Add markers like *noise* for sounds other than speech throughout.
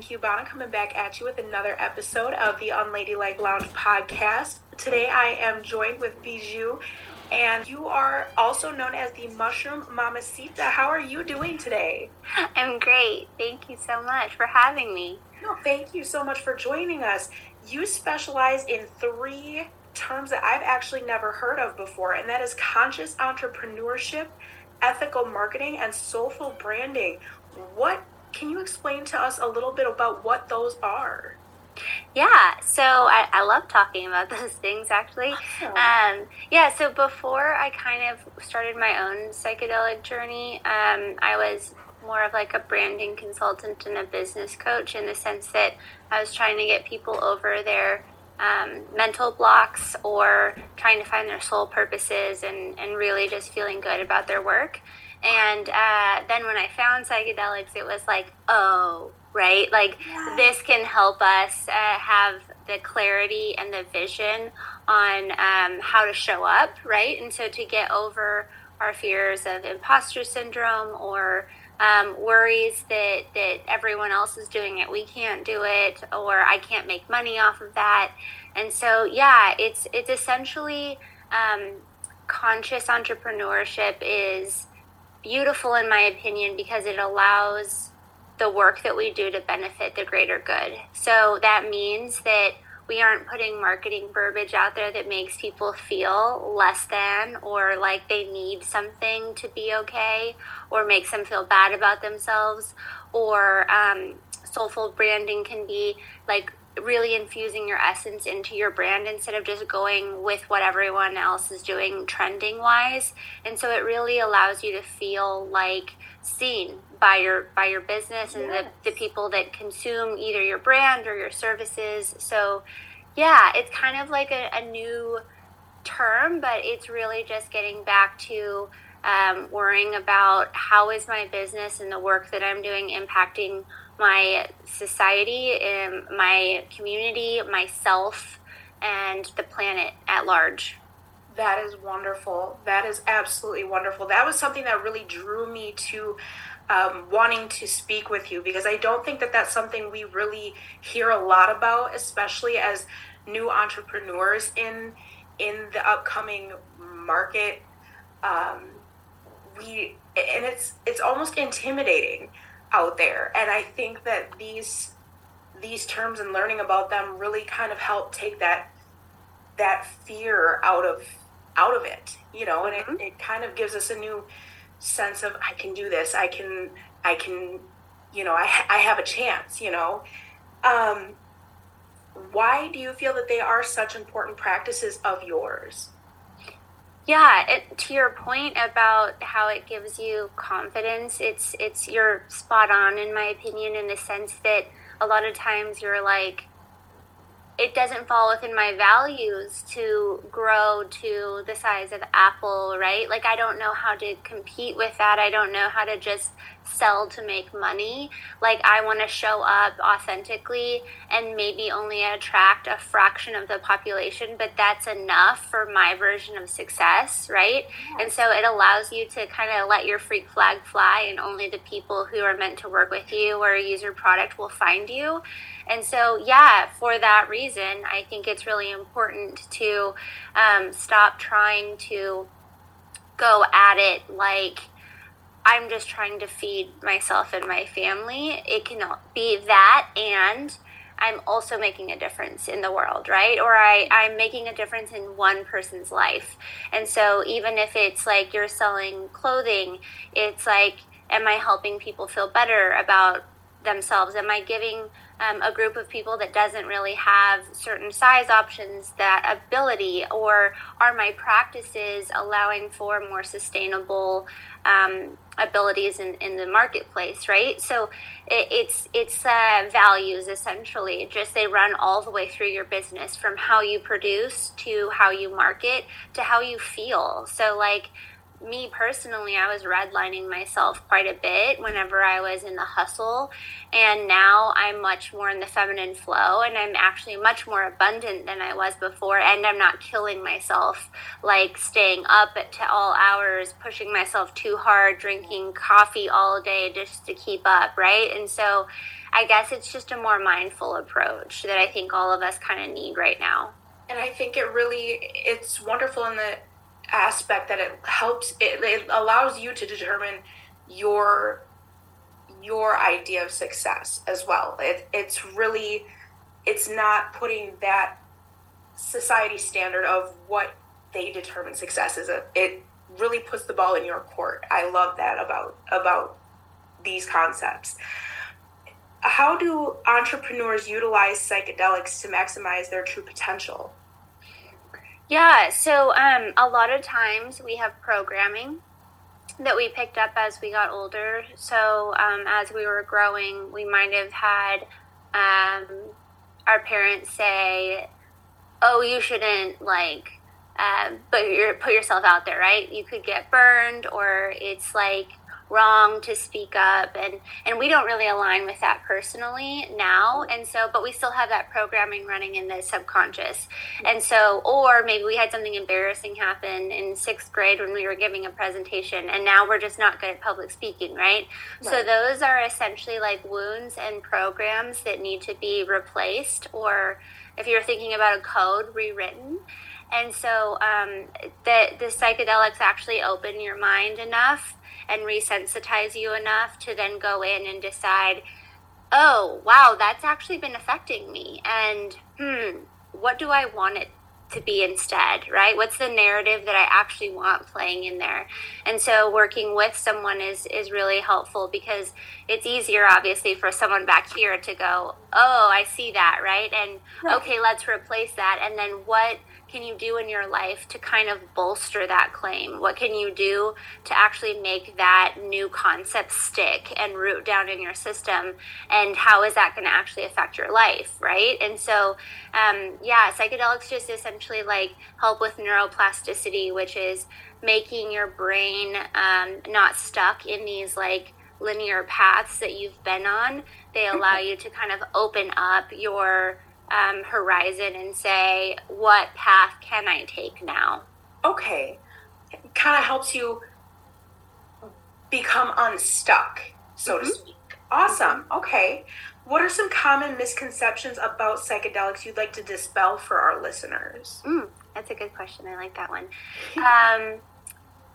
Hello, this is Admin Cubana coming back at you with another episode of the Unladylike Lounge podcast. Today I am joined with Bijou, and you are also known as the Mushroom Mamasita. How are you doing today? I'm great. Thank you so much for having me. No, thank you so much for joining us. You specialize in three terms that I've actually never heard of before, and that is conscious entrepreneurship, ethical marketing, and soulful branding. What can you explain to us a little bit about what those are? Yeah, so I, I love talking about *laughs* those things actually. Awesome. Um, yeah, so before I kind of started my own psychedelic journey, um, I was more of like a branding consultant and a business coach in the sense that I was trying to get people over their um, mental blocks or trying to find their soul purposes and, and really just feeling good about their work. And uh, then when I found psychedelics, it was like, oh, right? Like Yes. this can help us uh, have the clarity and the vision on um, how to show up, right? And so to get over our fears of imposter syndrome or um, worries that, that everyone else is doing it, we can't do it, or I can't make money off of that. And so, yeah, it's it's essentially um, conscious entrepreneurship is beautiful in my opinion because it allows the work that we do to benefit the greater good. So that means that we aren't putting marketing verbiage out there that makes people feel less than or like they need something to be okay or makes them feel bad about themselves. Or um, soulful branding can be like really infusing your essence into your brand instead of just going with what everyone else is doing trending wise and so it really allows you to feel like seen by your by your business and Yes. the, the people that consume either your brand or your services so yeah it's kind of like a, a new term but it's really just getting back to um, worrying about how is my business and the work that i'm doing impacting my society and my community myself and the planet at large That is wonderful. That is absolutely wonderful. That was something that really drew me to um, wanting to speak with you because I don't think that that's something we really hear a lot about, especially as new entrepreneurs in in the upcoming market. Um, we and it's it's almost intimidating out there, and I think that these these terms and learning about them really kind of help take that that fear out of out of it you know and it, it kind of gives us a new sense of i can do this. I can i can you know i, I have a chance you know. Um, why do you feel that they are such important practices of yours Yeah, it, to your point about how it gives you confidence, it's it's you're spot on in my opinion in the sense that a lot of times you're like it doesn't fall within my values to grow to the size of Apple, right? Like I don't know how to compete with that. I don't know how to just sell to make money. Like I want to show up authentically and maybe only attract a fraction of the population, but that's enough for my version of success, right? And so it allows you to kind of let your freak flag fly and only the people who are meant to work with you or use your product will find you. And so, yeah, for that reason, I think it's really important to um, stop trying to go at it like I'm just trying to feed myself and my family. It can be that and I'm also making a difference in the world, right? Or I, I'm making a difference in one person's life. And so even if it's like you're selling clothing, it's like, am I helping people feel better about themselves? Am I giving um, a group of people that doesn't really have certain size options that ability? Or are my practices allowing for more sustainable um, abilities in, in the marketplace, right? So it, it's it's uh, values essentially. Just they run all the way through your business, from how you produce to how you market to how you feel. So like me personally, I was redlining myself quite a bit whenever I was in the hustle. And now I'm much more in the feminine flow and I'm actually much more abundant than I was before. And I'm not killing myself, like staying up to all hours, pushing myself too hard, drinking coffee all day just to keep up, right? And so I guess it's just a more mindful approach that I think all of us kind of need right now. And I think it really, it's wonderful in the aspect that it helps it, it allows you to determine your your idea of success as well. It, it's really it's not putting that society standard of what they determine success is. A, it really puts the ball in your court. I love that about about these concepts. How do entrepreneurs utilize psychedelics to maximize their true potential yeah, so um, a lot of times we have programming that we picked up as we got older. So um, as we were growing, we might have had um, our parents say, "Oh, you shouldn't like." Uh, but you put yourself out there, right? You could get burned, or it's like wrong to speak up and and we don't really align with that personally now and so but we still have that programming running in the subconscious. And so or maybe we had something embarrassing happen in sixth grade when we were giving a presentation and now we're just not good at public speaking right, right. so those are essentially like wounds and programs that need to be replaced or if you're thinking about a code rewritten. And so um, the, the psychedelics actually open your mind enough and resensitize you enough to then go in and decide, oh, wow, that's actually been affecting me. And hmm, what do I want it to be instead, right? What's the narrative that I actually want playing in there? And so working with someone is is really helpful because it's easier obviously for someone back here to go, "Oh, I see that," right? And right. okay, let's replace that. And then what can you do in your life to kind of bolster that claim? What can you do to actually make that new concept stick and root down in your system? And how is that going to actually affect your life, right? And so, um, yeah, psychedelics just essentially like help with neuroplasticity, which is making your brain um, not stuck in these like linear paths that you've been on. They allow you to kind of open up your um, horizon and say, what path can I take now? Okay. It kind of helps you become unstuck, so mm-hmm. to speak. Awesome. Okay. What are some common misconceptions about psychedelics you'd like to dispel for our listeners? Mm, that's a good question. I like that one. Um, *laughs*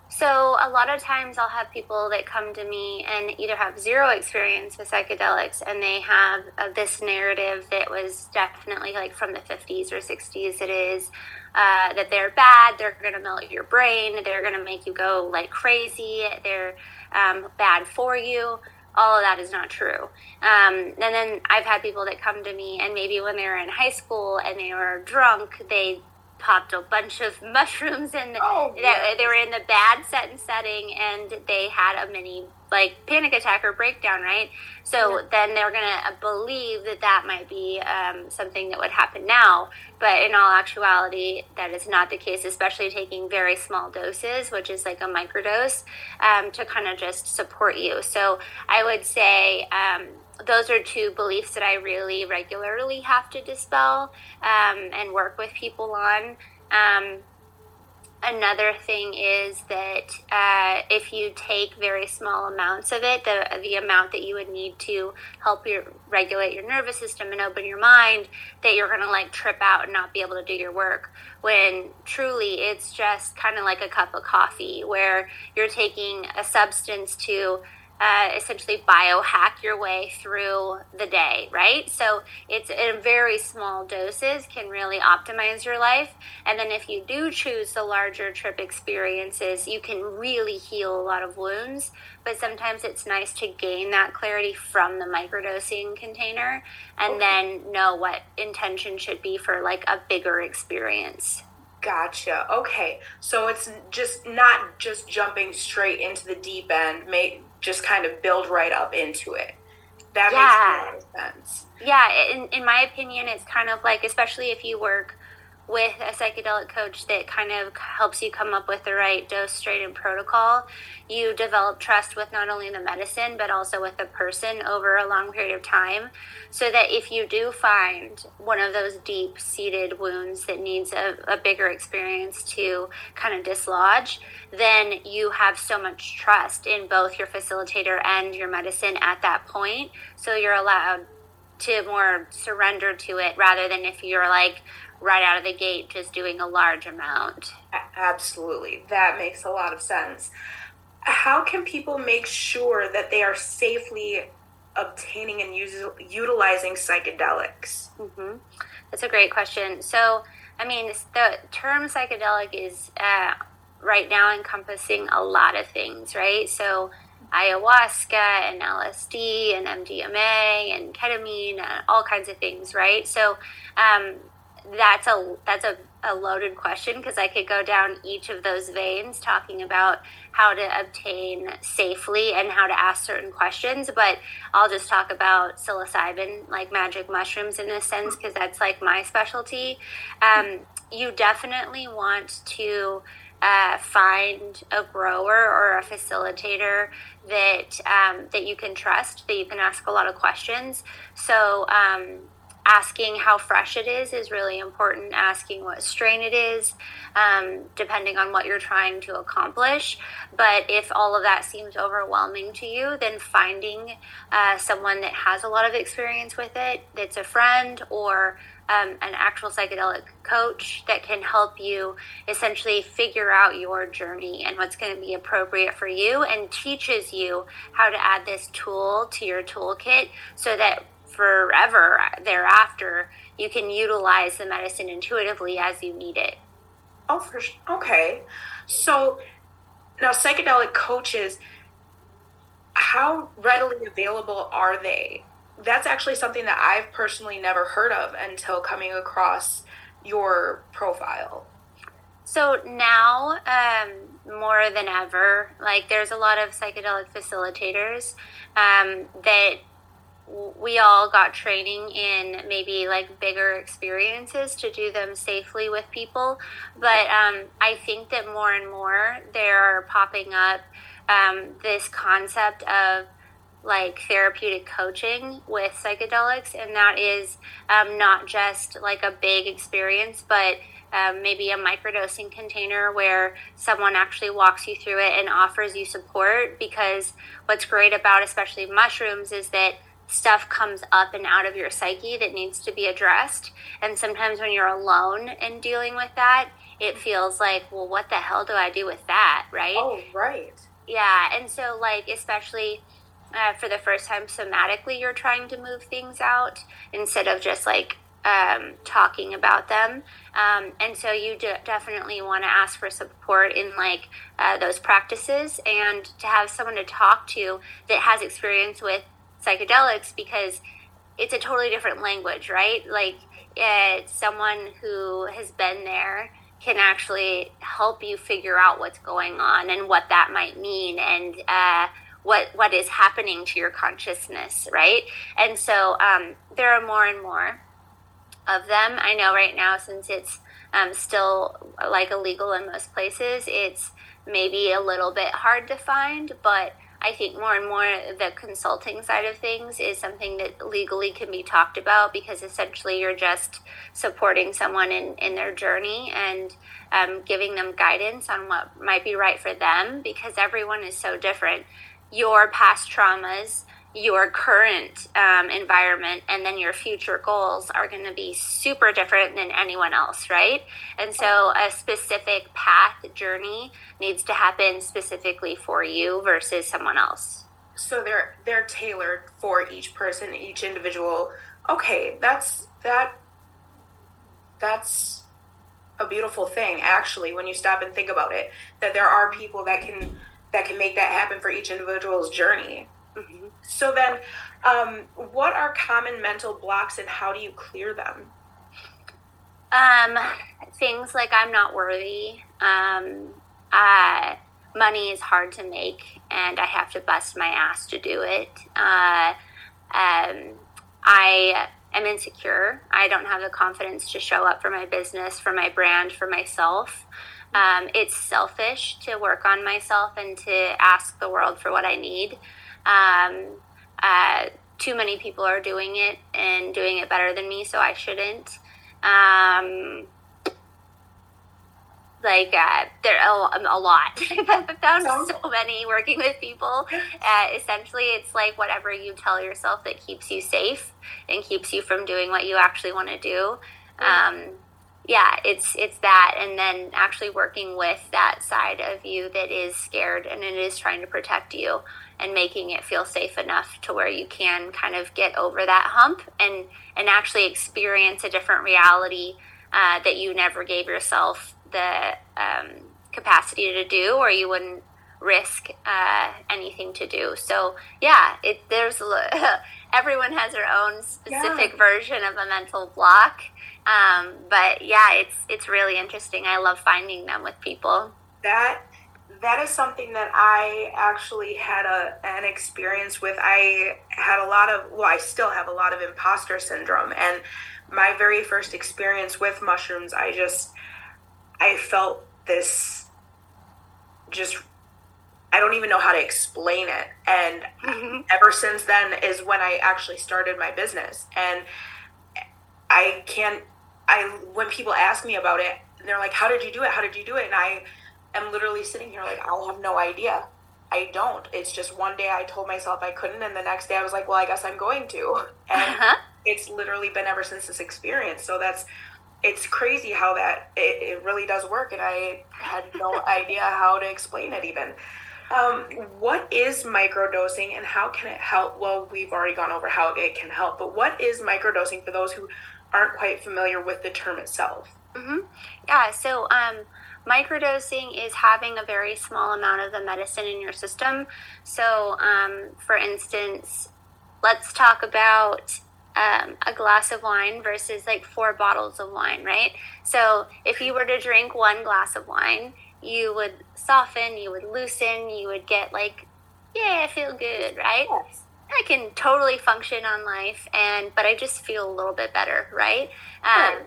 so a lot of times I'll have people that come to me and either have zero experience with psychedelics and they have uh, this narrative that was definitely like from the 50s or 60s. It is uh, that they're bad, they're going to melt your brain, they're going to make you go like crazy, they're um, bad for you. All of that is not true. Um, and then I've had people that come to me and maybe when they were in high school and they were drunk, they popped a bunch of *laughs* mushrooms and oh, yes. they were in the bad set and setting and they had a mini like panic attack or breakdown right so yeah. then they're gonna believe that that might be um, something that would happen now but in all actuality that is not the case especially taking very small doses which is like a microdose um, to kind of just support you so i would say um, those are two beliefs that I really regularly have to dispel um, and work with people on. Um, another thing is that uh, if you take very small amounts of it, the the amount that you would need to help your regulate your nervous system and open your mind, that you're gonna like trip out and not be able to do your work. When truly it's just kind of like a cup of coffee, where you're taking a substance to uh, essentially biohack your way through the day, right? So it's in very small doses can really optimize your life. And then if you do choose the larger trip experiences, you can really heal a lot of wounds. But sometimes it's nice to gain that clarity from the microdosing container and okay. then know what intention should be for like a bigger experience. Gotcha. Okay. So it's just not just jumping straight into the deep end. May just kind of build right up into it. That yeah. makes a lot of sense. Yeah, in, in my opinion, it's kind of like, especially if you work with a psychedelic coach that kind of helps you come up with the right dose, strain, and protocol, you develop trust with not only the medicine but also with the person over a long period of time. So that if you do find one of those deep seated wounds that needs a, a bigger experience to kind of dislodge, then you have so much trust in both your facilitator and your medicine at that point. So you're allowed to more surrender to it rather than if you're like right out of the gate just doing a large amount. Absolutely. That makes a lot of sense. How can people make sure that they are safely obtaining and utilizing psychedelics? Mm-hmm. That's a great question. So, I mean, the term psychedelic is uh, right now encompassing a lot of things, right? So, ayahuasca and LSD and MDMA and ketamine, and all kinds of things, right? So, um, that's a that's a, a loaded question because I could go down each of those veins talking about how to obtain safely and how to ask certain questions. But I'll just talk about psilocybin, like magic mushrooms, in a sense, because that's like my specialty. Um, you definitely want to. Uh, find a grower or a facilitator that um, that you can trust, that you can ask a lot of questions. So um, asking how fresh it is is really important asking what strain it is um, depending on what you're trying to accomplish. But if all of that seems overwhelming to you then finding uh, someone that has a lot of experience with it that's a friend or um, an actual psychedelic coach that can help you essentially figure out your journey and what's going to be appropriate for you and teaches you how to add this tool to your toolkit so that forever thereafter, you can utilize the medicine intuitively as you need it. Oh, for sure. Okay. So now, psychedelic coaches, how readily available are they? That's actually something that I've personally never heard of until coming across your profile. So now, um, more than ever, like there's a lot of psychedelic facilitators um, that we all got training in maybe like bigger experiences to do them safely with people. But um, I think that more and more there are popping up um, this concept of like therapeutic coaching with psychedelics, and that is um, not just like a big experience, but um, maybe a microdosing container where someone actually walks you through it and offers you support. Because what's great about especially mushrooms is that stuff comes up and out of your psyche that needs to be addressed. And sometimes when you're alone and dealing with that, it feels like, well, what the hell do I do with that? Right? Oh, right. Yeah. And so, like, especially uh, for the first time somatically, you're trying to move things out instead of just like um, talking about them. Um, and so you definitely want to ask for support in like uh, those practices and to have someone to talk to that has experience with psychedelics because it's a totally different language, right? Like it's someone who has been there can actually help you figure out what's going on and what that might mean and uh, what what is happening to your consciousness, right? And so um, there are more and more of them. I know right now, since it's um, still like illegal in most places, it's maybe a little bit hard to find, but I think more and more the consulting side of things is something that legally can be talked about because essentially you're just supporting someone in, in their journey and um, giving them guidance on what might be right for them because everyone is so different. Your past traumas your current um, environment and then your future goals are going to be super different than anyone else, right? And so a specific path journey needs to happen specifically for you versus someone else. So they're they're tailored for each person, each individual. Okay, that's that that's a beautiful thing actually when you stop and think about it that there are people that can that can make that happen for each individual's journey So then, um, what are common mental blocks and how do you clear them? Um, things like I'm not worthy. Um, uh, money is hard to make, and I have to bust my ass to do it. Uh, um, I am insecure. I don't have the confidence to show up for my business, for my brand, for myself. Um, it's selfish to work on myself and to ask the world for what I need. Um, uh, too many people are doing it and doing it better than me, so I shouldn't. Um, like uh, there are a, a lot. *laughs* I've found so many working with people. Uh, essentially, it's like whatever you tell yourself that keeps you safe and keeps you from doing what you actually want to do. Um, yeah, it's it's that, and then actually working with that side of you that is scared and it is trying to protect you and making it feel safe enough to where you can kind of get over that hump and and actually experience a different reality uh, that you never gave yourself the um, capacity to do, or you wouldn't risk uh, anything to do. So yeah, it there's *laughs* everyone has their own specific yeah. version of a mental block. Um, but yeah, it's it's really interesting. I love finding them with people. That that is something that I actually had a an experience with. I had a lot of well, I still have a lot of imposter syndrome, and my very first experience with mushrooms, I just I felt this just I don't even know how to explain it. And mm-hmm. ever since then is when I actually started my business. And I can't I when people ask me about it, they're like, How did you do it? How did you do it? And I am literally sitting here like I have no idea. I don't. It's just one day I told myself I couldn't, and the next day I was like, well, I guess I'm going to. *laughs* And uh-huh. it's literally been ever since this experience. So that's it's crazy how that it, it really does work and i had no *laughs* idea how to explain it even um, what is microdosing and how can it help well we've already gone over how it can help but what is microdosing for those who aren't quite familiar with the term itself mm-hmm. yeah so um, microdosing is having a very small amount of the medicine in your system so um, for instance let's talk about um, a glass of wine versus like four bottles of wine, right? So if you were to drink one glass of wine, you would soften, you would loosen, you would get like, yeah, I feel good, right? Yes. I can totally function on life, and but I just feel a little bit better, right? Um,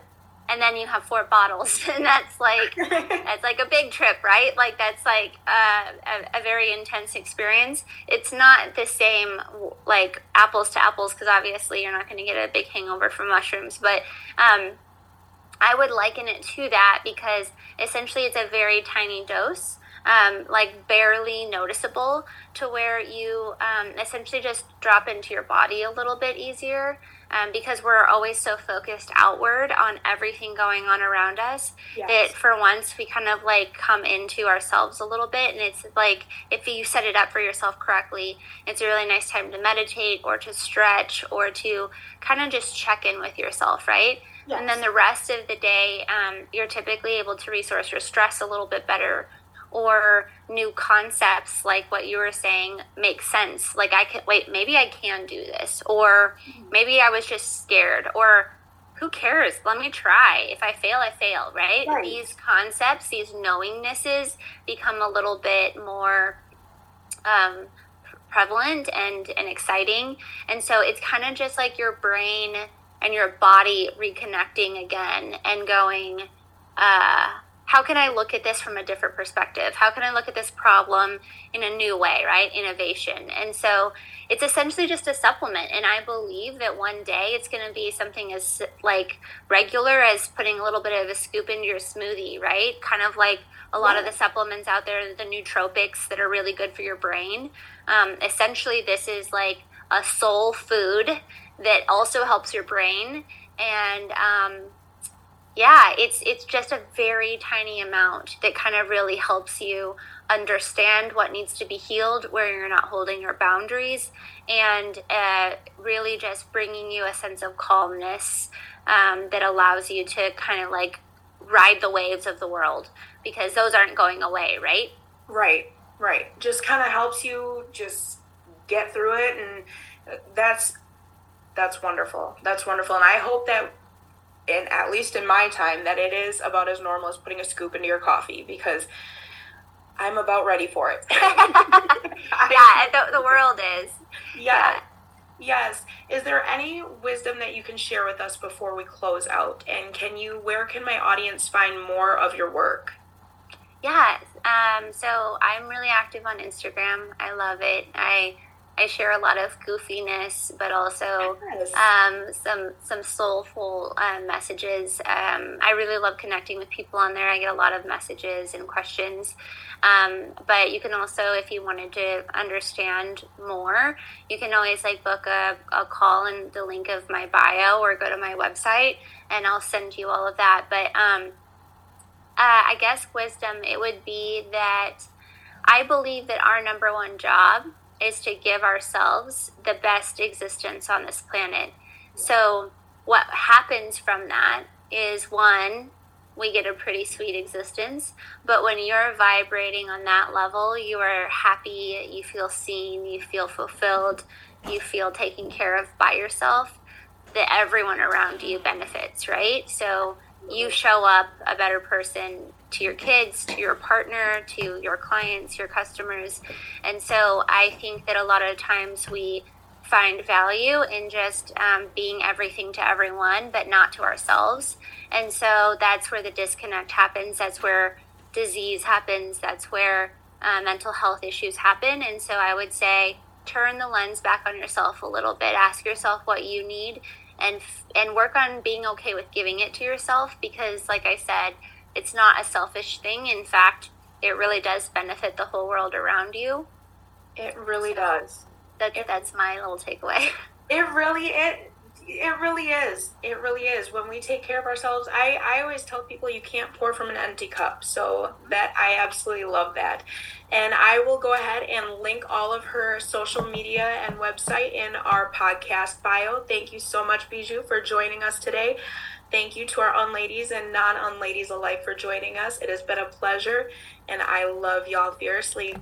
and then you have four bottles *laughs* and that's like *laughs* that's like a big trip right like that's like uh, a, a, very intense experience it's not the same like apples to apples because obviously you're not going to get a big hangover from mushrooms but um, i would liken it to that because essentially it's a very tiny dose um, like barely noticeable to where you um, essentially just drop into your body a little bit easier um, because we're always so focused outward on everything going on around us yes. that for once we kind of like come into ourselves a little bit and it's like if you set it up for yourself correctly it's a really nice time to meditate or to stretch or to kind of just check in with yourself right yes. and then the rest of the day um, you're typically able to resource your stress a little bit better or new concepts like what you were saying make sense. Like i can wait maybe i can do this or maybe i was just scared or who cares? Let me try. If i fail i fail right, right. these concepts these knowingnesses become a little bit more um, prevalent and and exciting. And so it's kind of just like your brain and your body reconnecting again and going uh how can I look at this from a different perspective? How can I look at this problem in a new way, right? Innovation. And so it's essentially just a supplement. And I believe that one day it's going to be something as like regular as putting a little bit of a scoop into your smoothie, right? Kind of like a lot yeah. of the supplements out there, the nootropics that are really good for your brain. Um, essentially, this is like a soul food that also helps your brain. And, um, yeah, it's it's just a very tiny amount that kind of really helps you understand what needs to be healed, where you're not holding your boundaries, and uh, really just bringing you a sense of calmness um, that allows you to kind of like ride the waves of the world because those aren't going away, right? Right, right. Just kind of helps you just get through it, and that's that's wonderful. That's wonderful, and I hope that in at least in my time that it is about as normal as putting a scoop into your coffee because I'm about ready for it. *laughs* *laughs* yeah, the, the world is. Yeah. yeah. Yes. Is there any wisdom that you can share with us before we close out? And can you, where can my audience find more of your work? Yeah. Um, so I'm really active on Instagram. I love it. I I share a lot of goofiness, but also yes. um, some some soulful um, messages. Um, I really love connecting with people on there. I get a lot of messages and questions. Um, but you can also, if you wanted to understand more, you can always like book a, a call in the link of my bio or go to my website, and I'll send you all of that. But um, uh, I guess wisdom it would be that I believe that our number one job is to give ourselves the best existence on this planet. So, what happens from that is one, we get a pretty sweet existence. But when you're vibrating on that level, you are happy, you feel seen, you feel fulfilled, you feel taken care of by yourself, that everyone around you benefits, right? So, you show up a better person to your kids, to your partner, to your clients, your customers. And so I think that a lot of times we find value in just um, being everything to everyone, but not to ourselves. And so that's where the disconnect happens. That's where disease happens. That's where uh, mental health issues happen. And so I would say turn the lens back on yourself a little bit. Ask yourself what you need and and work on being okay with giving it to yourself because like I said, it's not a selfish thing. In fact, it really does benefit the whole world around you. It really so does. That, it, that's my little takeaway. *laughs* It really it it really is. It really is. When we take care of ourselves, I, I always tell people you can't pour from an empty cup. So that I absolutely love that. And I will go ahead and link all of her social media and website in our podcast bio. Thank you so much, Bijou, for joining us today. Thank you to our unladies and non unladies alike for joining us. It has been a pleasure, and I love y'all fiercely.